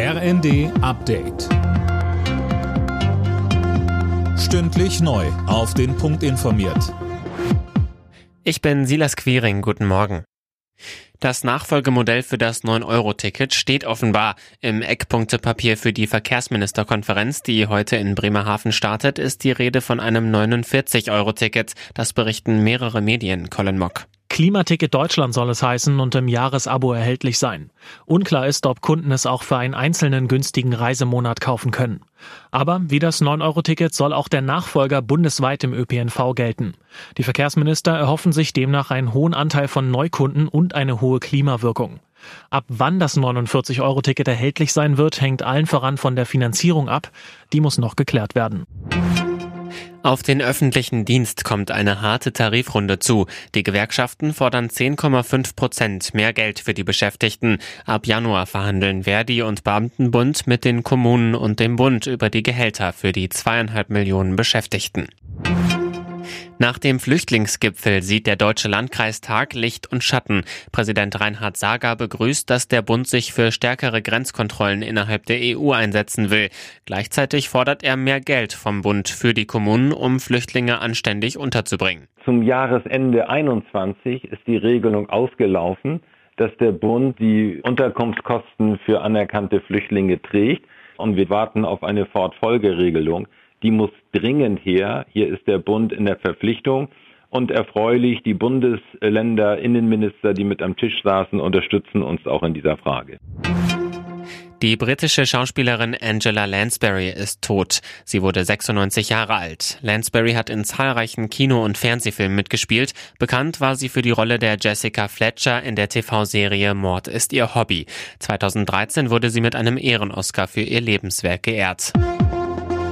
RND Update. Stündlich neu. Auf den Punkt informiert. Ich bin Silas Quiring. Guten Morgen. Das Nachfolgemodell für das 9-Euro-Ticket steht offenbar. Im Eckpunktepapier für die Verkehrsministerkonferenz, die heute in Bremerhaven startet, ist die Rede von einem 49-Euro-Ticket. Das berichten mehrere Medien. Colin Mock. Klimaticket Deutschland soll es heißen und im Jahresabo erhältlich sein. Unklar ist, ob Kunden es auch für einen einzelnen günstigen Reisemonat kaufen können. Aber wie das 9-Euro-Ticket soll auch der Nachfolger bundesweit im ÖPNV gelten. Die Verkehrsminister erhoffen sich demnach einen hohen Anteil von Neukunden und eine hohe Klimawirkung. Ab wann das 49-Euro-Ticket erhältlich sein wird, hängt allen voran von der Finanzierung ab. Die muss noch geklärt werden. Auf den öffentlichen Dienst kommt eine harte Tarifrunde zu. Die Gewerkschaften fordern 10,5 Prozent mehr Geld für die Beschäftigten. Ab Januar verhandeln Verdi und Beamtenbund mit den Kommunen und dem Bund über die Gehälter für die zweieinhalb Millionen Beschäftigten. Nach dem Flüchtlingsgipfel sieht der Deutsche Landkreistag Licht und Schatten. Präsident Reinhard Sager begrüßt, dass der Bund sich für stärkere Grenzkontrollen innerhalb der EU einsetzen will. Gleichzeitig fordert er mehr Geld vom Bund für die Kommunen, um Flüchtlinge anständig unterzubringen. Zum Jahresende 21 ist die Regelung ausgelaufen, dass der Bund die Unterkunftskosten für anerkannte Flüchtlinge trägt. Und wir warten auf eine Fortfolgeregelung die muss dringend her. Hier ist der Bund in der Verpflichtung. Und erfreulich, die Bundesländer, Innenminister, die mit am Tisch saßen, unterstützen uns auch in dieser Frage. Die britische Schauspielerin Angela Lansbury ist tot. Sie wurde 96 Jahre alt. Lansbury hat in zahlreichen Kino- und Fernsehfilmen mitgespielt. Bekannt war sie für die Rolle der Jessica Fletcher in der TV-Serie Mord ist ihr Hobby. 2013 wurde sie mit einem Ehren-Oscar für ihr Lebenswerk geehrt.